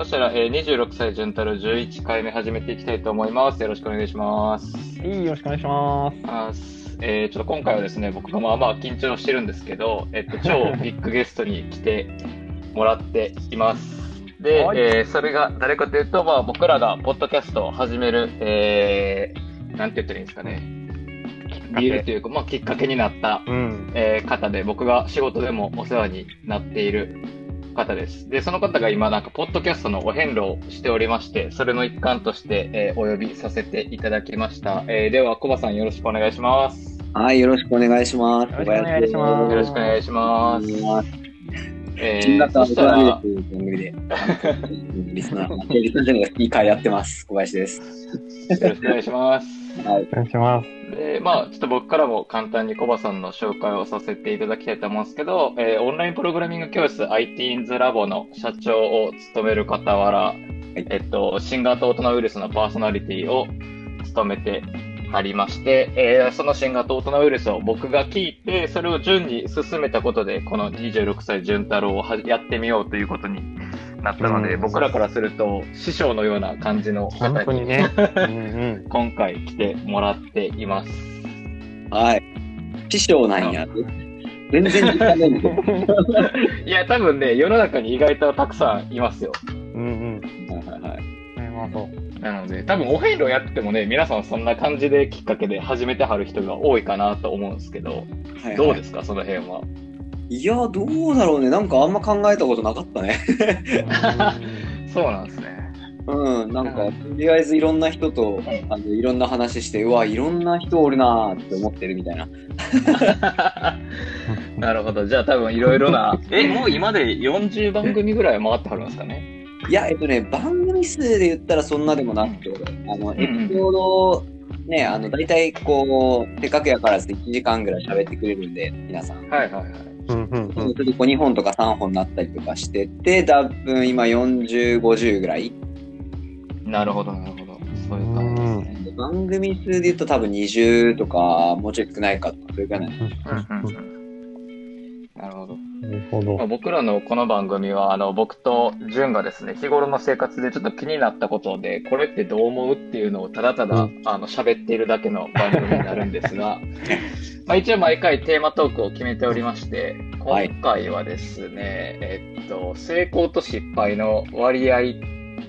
そしたら、えー、26歳潤太郎11回目始めていきたいと思います。よろしくお願いします。いい、よろしくお願いします。あえー、ちょっと今回はですね、僕がまあまあ緊張してるんですけど、えっと、超ビッグゲストに来てもらっています。で、はいえーそれが誰かというと、まあ僕らがポッドキャストを始める、えー、なんて言ったらいいんですかね。理由というか、まあきっかけになった、うん。えー方で、僕が仕事でもお世話になっている方です。で、その方が今なんか、ポッドキャストのお遍路をしておりまして、それの一環として、えーお呼びさせていただきました。えーでは、コバさんよろしくお願いします。はい、よろしくお願いします。よろしくお願いしますよろしくお願いします。えー、新型そしたら、という番組で、リスナー、リスナーじゃないスピーカーやってます。小林です。よろしくお願いします。はい。お願いします。で、まあ、ちょっと僕からも簡単にコバさんの紹介をさせていただきたいと思うんですけど、えーオンラインプログラミング教室 ITINS ラボの社長を務める傍ら、えっと、新型オトナウイルスのパーソナリティを務めてありまして、えーその新型オトナウイルスを僕が聞いて、それを順に進めたことで、この26歳潤太郎をはやってみようということになったので、うん僕らからすると師匠のような感じの本方に当にね。うんうん。今回来てもらっています。はい。師匠なんや。全然ない。いや、多分ね、世の中に意外とたくさんいますよ。うんうん。はいはいはい。ねまあそう。なので、多分お遍路やっててもね、皆さんそんな感じできっかけで始めてはる人が多いかなと思うんですけど、はいはいどうですか、その辺は。いや、どうだろうね。なんかあんま考えたことなかったね。そうなんですね。うん、なんか、とりあえずいろんな人と、あのいろんな話して、うわ、いろんな人おるなーって思ってるみたいな。なるほど。じゃあ多分いろいろな、え、もう今で40番組ぐらい回ってはるんですかね？いや、えっとね、番組数で言ったらそんなでもなくて、あの、エピソード、ね、あの、大体こう、せっかくやからず1時間ぐらい喋ってくれるんで、皆さん。はいはいはい。うんうんうん。ちょっとこう2本とか3本になったりとかしてて、多分今40、50ぐらい。なるほど、なるほど。そういう感じですね。番組数で言うと多分20とか、もうちょい少ないかとか、それぐらいなんでうんうんうんなるほど。なるほど。まあ、。僕らのこの番組は、あの、僕と潤がですね、日頃の生活でちょっと気になったことで、これってどう思うっていうのをただただ、うあの、喋っているだけの番組になるんですが、まあ一応毎回テーマトークを決めておりまして、今はい。回はですね、えっと、成功と失敗の割合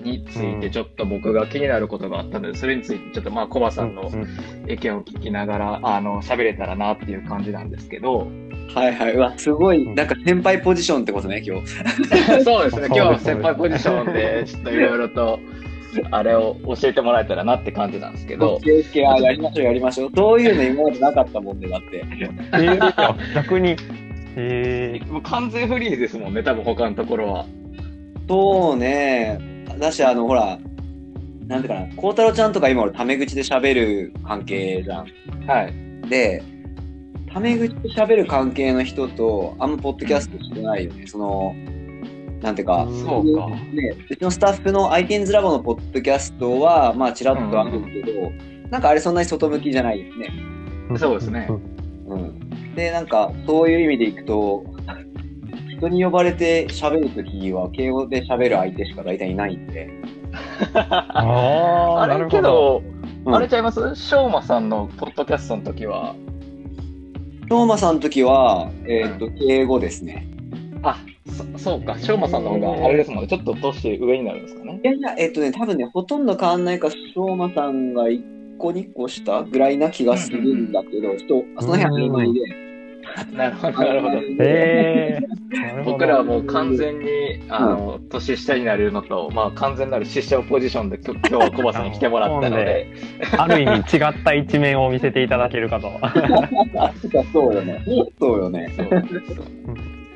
についてちょっと僕が気になることがあったので、それについてちょっとまあコバさんの意見を聞きながら、あの、喋れたらなっていう感じなんですけど、はいはい。うわ、すごい、なんか先輩ポジションってことね、今日。そうですね、今日は先輩ポジションで、ちょっといろいろと、あれを教えてもらえたらなって感じなんですけどやりましょう、やりましょう。そういうの今までなかったもんね、だって。えーあ逆に。えもう完全フリーですもんね、多分他のところは。そうね。だし、あの、ほら、なんていうかな、孝太郎ちゃんとか今俺タメ口で喋る関係じゃん。はい。で、タメ口で喋る関係の人と、あんまポッドキャストしてないよね。その、なんていうか、そうか。ね、うちのスタッフの iTunes ラボのポッドキャストは、まあ、ちらっとあるけど、なんかあれそんなに外向きじゃないよね。ーそうですねうん。で、なんか、そういう意味でいくと、人に呼ばれて喋るときは、敬語で喋る相手しか大体いないんで。ああ、れるほど。けど、うんあれちゃいます？しょうまさんのポッドキャストの時は、うまさんの時は、えっ、と、敬語ですね。あ、そそうか、しょうまさんの方があれですもんね、ちょっと年上になるんですかね。いやいや、えっ、とね、多分ね、ほとんど変わんないか、しょうまさんが1個2個下ぐらいな気がするんだけど、ちょっと、その辺は曖昧で。なるほど、なるほど。えー 僕らはもう完全に、あの、年下になれるのと、まあ完全なる師匠ポジションで今日はコバさんに来てもらったので、ある意味違った一面を見せていただけるかと。あ、そうよね。そうよね。そうなんですよ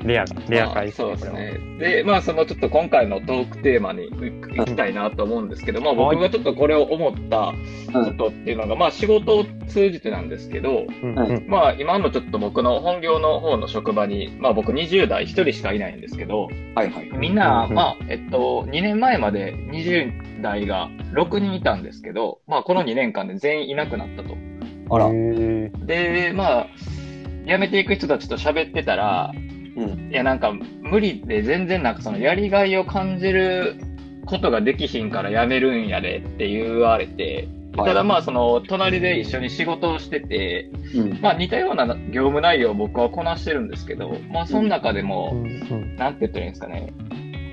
レア、レアまあ回そうですね。で、まあ、そのちょっと今回のトークテーマに行きたいなと思うんですけど、まあ、僕がちょっとこれを思ったことっていうのが、まあ、仕事を通じてなんですけど、うんうんまあ、今のちょっと僕の本業の方の職場に、まあ、僕20代1人しかいないんですけど、はいはい。みんな、うんまあ、えっと、2年前まで20代が6人いたんですけど、まあ、この2年間で全員いなくなったと。あら。で、まあ、辞めていく人たちと喋ってたら、うん。いや、なんか、無理で全然なんかそのやりがいを感じることができひんから辞めるんやでって言われて、はいただまあその隣で一緒に仕事をしてて、うん。まあ似たような業務内容を僕はこなしてるんですけど、まあその中でも、なんて言ったらいいんですかね。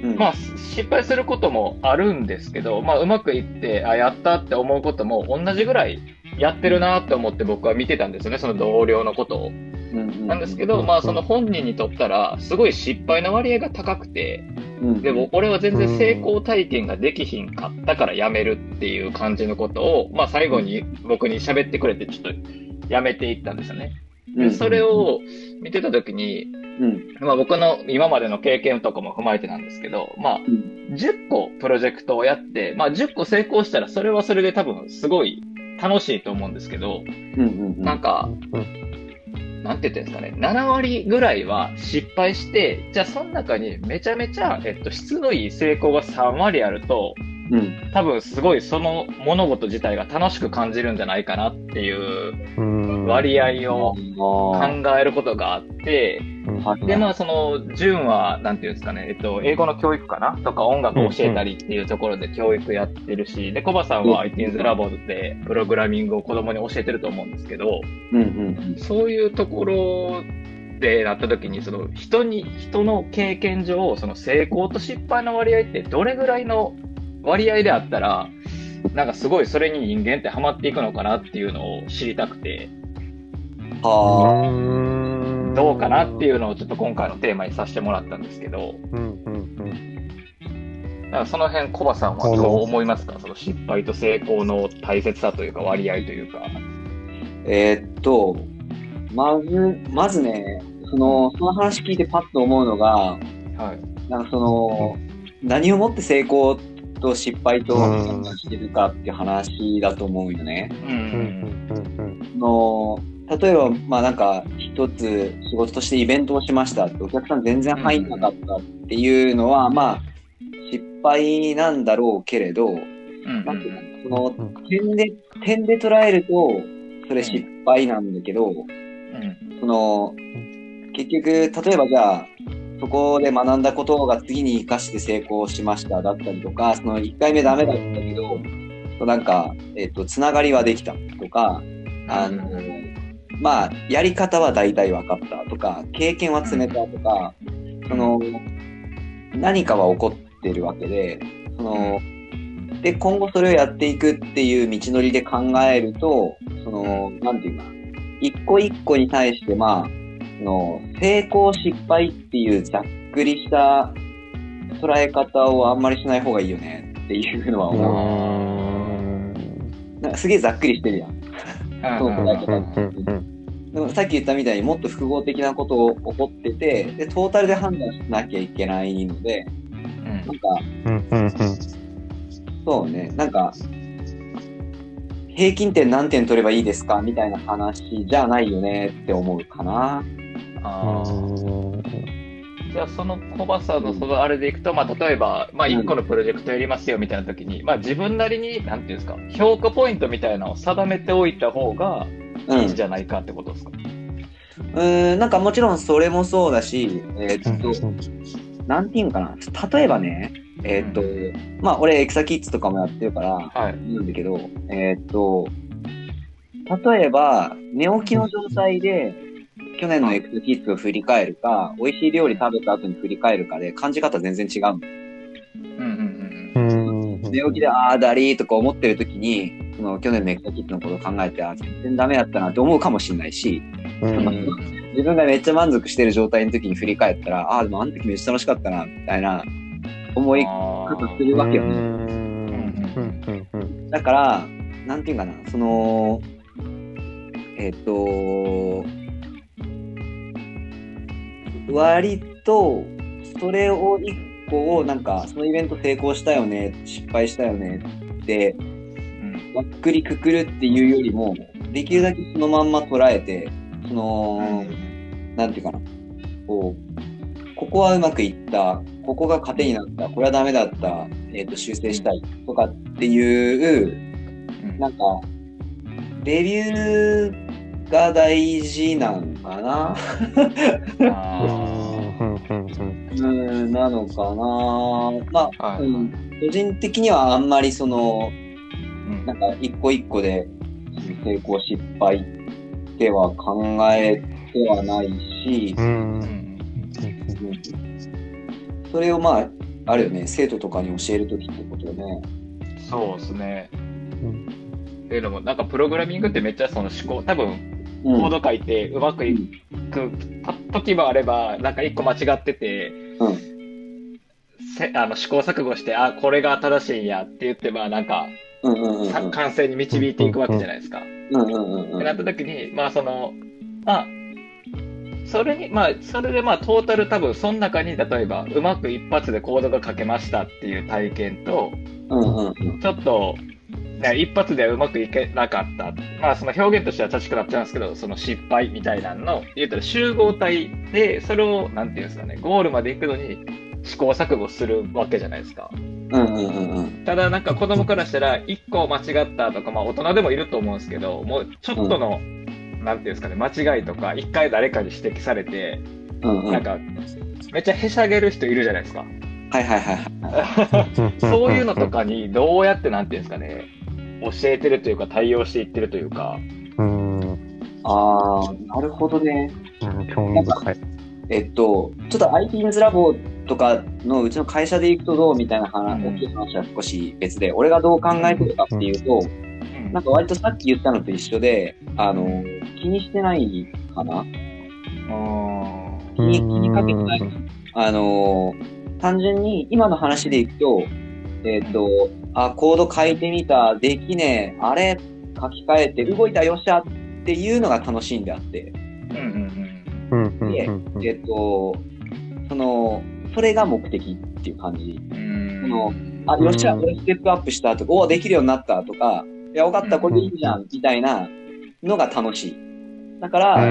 うん。まあ失敗することもあるんですけど、まあうまくいって、あ、やったって思うことも同じぐらいやってるなって思って僕は見てたんですよね、その同僚のことを。うんなんですけど、まあその本人にとったら、すごい失敗の割合が高くて、うん、でも俺は全然成功体験ができひんかったから辞めるっていう感じのことを、まあ最後に僕に喋ってくれてちょっと辞めていったんですよね。うん、でそれを見てた時に、うん。まあ僕の今までの経験とかも踏まえてなんですけど、まあうん。10個プロジェクトをやって、まあ10個成功したらそれはそれで多分すごい楽しいと思うんですけど。なんか、なんて言ってんですかね、7割ぐらいは失敗して、じゃあその中にめちゃめちゃ、えっと、質のいい成功が3割あると、うん。多分すごいその物事自体が楽しく感じるんじゃないかなっていう割合を考えることがあって、で、まあ、その、純は、なんていうんですかね、えっと、英語の教育かな？とか音楽を教えたりっていうところで教育やってるし、で、コバさんは IT's ラボでプログラミングを子供に教えてると思うんですけど、うんうんそういうところでなった時に、その、人に、人の経験上、その成功と失敗の割合ってどれぐらいの割合であったら、なんかすごいそれに人間ってハマっていくのかなっていうのを知りたくて、うん。はあ。どうかなっていうのをちょっと今回のテーマにさせてもらったんですけど、うんうんうん。だからその辺、コバさんはどう思いますか？その失敗と成功の大切さというか割合というか。えーっと、まず、まずね、その、その話聞いてパッと思うのが、はい。なんかその、何をもって成功と失敗としてるかっていう話だと思うよね。う。うんんうんその例えば、まあなんか、一つ仕事としてイベントをしましたって、お客さん全然入んなかったっていうのは、まあ、失敗なんだろうけれど、うんなんていうの、その、点で、点で捉えると、それ失敗なんだけど、うん。その、結局、例えばじゃあ、そこで学んだことが次に活かして成功しましただったりとか、その1回目ダメだったけど、なんか、えっ、と、つながりはできたとか、あの、まあ、やり方は大体分かったとか、経験は積めたとか、その、何かは起こってるわけで、その、で、今後それをやっていくっていう道のりで考えると、その、なんていうかな、一個一個に対して、まあ、その、成功失敗っていうざっくりした捉え方をあんまりしない方がいいよねっていうのはうん。思う。なんかすげえざっくりしてるやん。そううん捉え方さっき言ったみたいにもっと複合的なことを起こってて、で、トータルで判断しなきゃいけないので、なんか、うんうんうん。そうね、なんか、平均点何点取ればいいですかみたいな話じゃないよねって思うかな。あーじゃあそのコバさんのそのあれでいくと、まあ例えば、まあ1個のプロジェクトやりますよみたいな時に、まあ自分なりに、なんていうんですか、評価ポイントみたいなのを定めておいた方がうん。いいんじゃないかってことですか？うーん、なんかもちろんそれもそうだし、えーっと、なんていうのかな？例えばね、えーっと、まあ俺エクサキッズとかもやってるから、はい。なんだけど、えーっと、例えば、寝起きの状態で、去年のエクサキッズを振り返るか、美味しい料理食べた後に振り返るかで、感じ方全然違うの。うんうんうん寝起きで、あーだりーとか思ってる時に、その去年のエクサキッズのことを考えて、あー全然ダメだったなって思うかもしれないし、自分がめっちゃ満足してる状態の時に振り返ったら、ああ、でもあの時めっちゃ楽しかったな、みたいな思い方するわけよね。だから、なんていうかな、その、えっ、と、割と、それを一個を、なんか、そのイベント成功したよね、失敗したよねって、ざっくりくくるっていうよりも、できるだけそのまんま捉えて、その、なんていうかな、こう、ここはうまくいった、ここが糧になった、これはダメだった、えっ、と、修正したい。とかっていう、なんか、レビューが大事なのかな。あう うん、なのかな。まあ、はい。うん、個人的にはあんまりその、うんなんか一個一個で成功失敗では考えてはないしう、。うんそれをまあ、あるよね、生徒とかに教えるときってことよね。そうですね。んっていうのも、なんかプログラミングってめっちゃその思考、多分うんコード書いてうまくいく時もあれば、なんか一個間違ってて、うんせあの試行錯誤して、あ、これが正しいんやって言って、まあなんか、完成に導いていくわけじゃないですか。ってなった時に、まあその、まあ、それに、まあ、それでまあトータル多分、その中に、例えば、うまく一発でコードが書けましたっていう体験と、ちょっと、ね一発ではうまくいけなかった。まあ、その表現としては正しくなっちゃうんですけど、その失敗みたいなのの、言ったら集合体で、それを、なんていうんですかね、ゴールまで行くのに試行錯誤するわけじゃないですか。うんうんうんうんただなんか子供からしたら、一個間違ったとか、まあ大人でもいると思うんですけど、もうちょっとの、なんていうんですかね、間違いとか、一回誰かに指摘されて、うんうんなんか、めっちゃへしゃげる人いるじゃないですか。はいはいはいはい。そういうのとかにどうやって、なんていうんですかね、教えてるというか、対応していってるというか、うん。ああ、なるほどね。うん興味深い。えっと、ちょっと IT's ラボとかのうちの会社で行くとどうみたいな話、うん。大きい話は少し別で、俺がどう考えてるかっていうと、うん。なんか割とさっき言ったのと一緒で、あの、気にしてないかな？気に気にかけてない。あの、単純に今の話でいくと、えっと、あ、コード書いてみた、できねえ、あれ、書き換えて動いたよっしゃっていうのが楽しいんであって、うんうんうん。うんうんうんえっと、その、それが目的っていう感じ。そのあ、よっしゃ、うん。これステップアップしたとか、おできるようになったとか、いや、わかった、これでいいじゃん、みたいなのが楽しい。だから、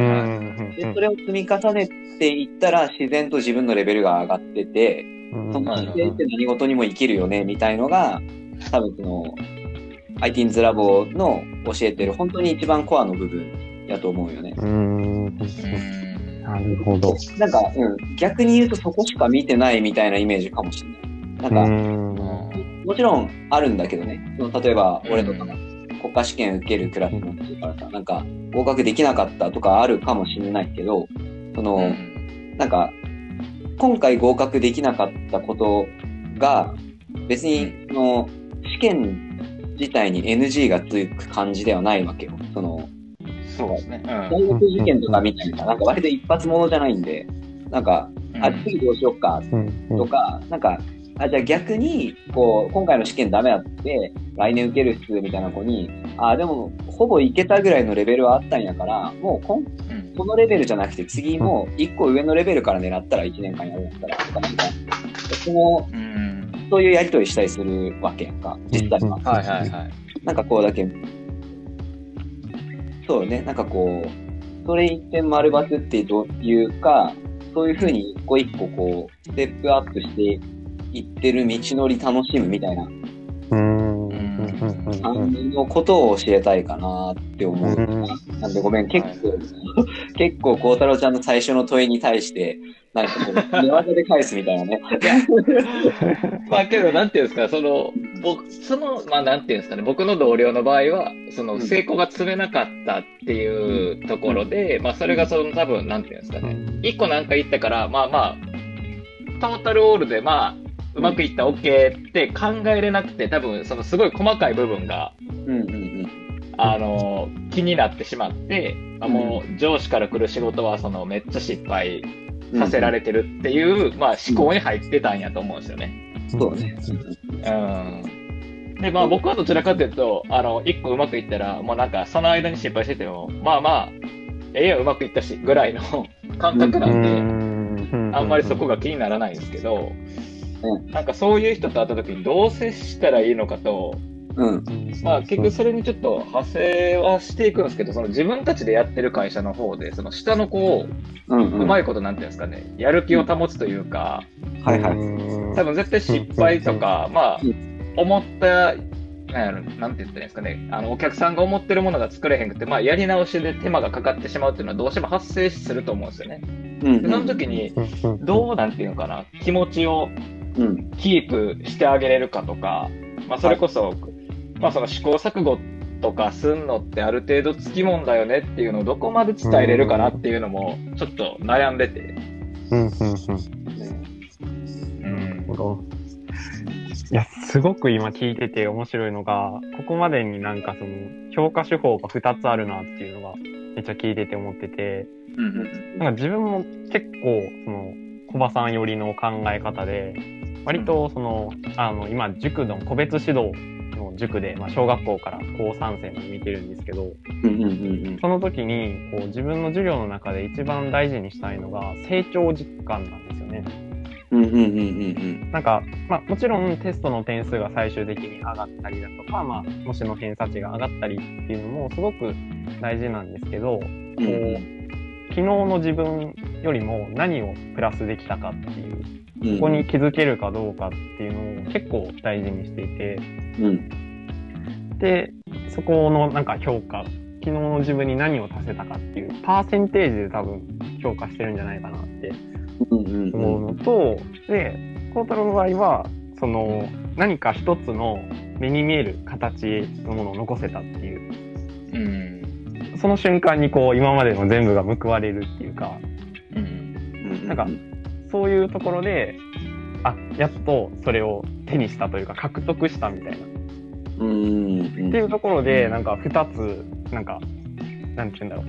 でそれを積み重ねていったら、自然と自分のレベルが上がってて、うん。その姿勢って何事にも生きるよね、みたいのが、多分その、IT's ラボの教えてる本当に一番コアの部分やと思うよね。うん。うんなるほど。なんか、うん、逆に言うとそこしか見てないみたいなイメージかもしれない。なんか、うんもちろんあるんだけどね。その例えば、俺とかが国家試験受けるクラスになってるからさ、なんか、合格できなかったとかあるかもしれないけど、その、なんか、今回合格できなかったことが、別に、その、試験自体に NG がつく感じではないわけよ。その、そうですね。大学受験とかみたいな、なんか割と一発ものじゃないんで、なんか、あ、次どうしようん。とか、なんか、あ、じゃあ逆に、こう、今回の試験ダメだって、来年受けるっす、みたいな子に、あ、でも、ほぼいけたぐらいのレベルはあったんやから、もうこん、うん。このレベルじゃなくて、次もう一個上のレベルから狙ったら1年間やるんやったら、とか、なんか、その、うん。そういうやりとりしたりするわけやんか、実際は。はいはいはい。なんかこうだけ、そうね、なんかこう、それ一点丸バツっていうか、そういうふうに一個一個こう、ステップアップしていってる道のり楽しむみたいなうん。感じのことを教えたいかなって思う。うんなんでごめん、結構、結構、孝太郎ちゃんの最初の問いに対して、なんかこう、寝技で返すみたいなね。まあけど、なんていうんですか、その、僕、その、まあなんていうんですかね、僕の同僚の場合は、その、成功が積めなかったっていうところで、まあそれがその多分、なんていうんですかね、一個なんか言ったから、まあまあ、トータルオールで、まあ、うまくいった、OK って考えれなくて、多分、そのすごい細かい部分が、うんうんうん。あの、気になってしまって、あもう上司から来る仕事は、その、めっちゃ失敗させられてるっていう、まあ思考に入ってたんやと思うんですよね。そうね。うん。で、まあ僕はどちらかというと、あの、一個うまくいったら、もうなんかその間に失敗してても、まあまあ、ええやんうまくいったし、ぐらいの 感覚なんで、あんまりそこが気にならないんですけど、うなんかそういう人と会った時にどう接したらいいのかと、うん。まあ結局それにちょっと派生はしていくんですけど、その自分たちでやってる会社の方で、その下の子をうまいことなんていうんですかね、やる気を保つというか、はいはい。多分絶対失敗とか、まあう、思ったなんやろ、なんて言ったらいいんですかね、あの、お客さんが思ってるものが作れへんくて、まあ、やり直しで手間がかかってしまうっていうのはどうしても発生すると思うんですよね。うんでその時に、うんどう、なんていうのかな、気持ちをうん。キープしてあげれるかとか、まあ、それこそ、まあ、その試行錯誤とかすんのってある程度つきもんだよねっていうのをどこまで伝えれるかなっていうのも、ちょっと悩んでて。うんうんうんうん。なるほどいや、すごく今聞いてて面白いのが、ここまでになんかその評価手法が2つあるなっていうのがめっちゃ聞いてて思ってて、うんうんなんか自分も結構その小葉さん寄りの考え方で、割とその、あの、今塾の個別指導の塾で、まあ、小学校から高3生まで見てるんですけど、その時にこう自分の授業の中で一番大事にしたいのが成長実感なんですよね。なんか、まあ、もちろんテストの点数が最終的に上がったりだとか、まあ、模試の偏差値が上がったりっていうのもすごく大事なんですけど、こう昨日の自分よりも何をプラスできたかっていう、うん。ここに気づけるかどうかっていうのを結構大事にしていて、うん。で、そこのなんか評価、昨日の自分に何を足せたかっていう、パーセンテージで多分評価してるんじゃないかなって。思うのと、で、孝太郎の場合は、その、何か一つの目に見える形のものを残せたっていう、うん。その瞬間にこう、今までの全部が報われるっていうか、うん。なんかそういうところで、あ、やっとそれを手にしたというか、獲得したみたいな。うんうんっていうところで、なんか二つ、なんか、なんて言うんだろう。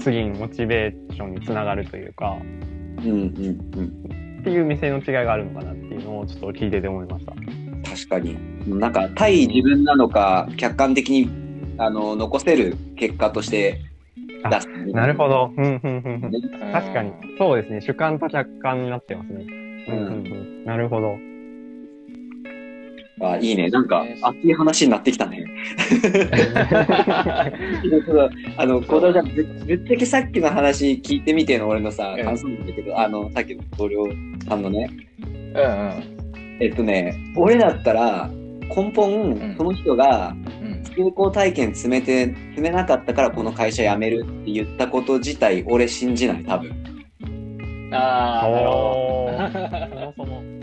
次にモチベーションにつながるというか。っていう目線の違いがあるのかなっていうのをちょっと聞いてて思いました。確かに。なんか、対自分なのか、客観的にあの残せる結果として出す。なるほど。うん、うん、うんうん。ね確かに。そうですね。主観と客観になってますね。うん。なるほど。あいいね。なんか、熱い話になってきたね。あの、小田ちゃん、ぶぶっちゃけさっきの話聞いてみての俺のさ、うん感想なんだけど、あの、さっきの同僚さんのね、うんうん。えっとね、俺だったら、根本、んその人がうん。成功体験詰めて、詰めなかったからこの会社辞めるって言ったこと自体、俺信じない、多分。ああ、なるほおー そもそも。ど。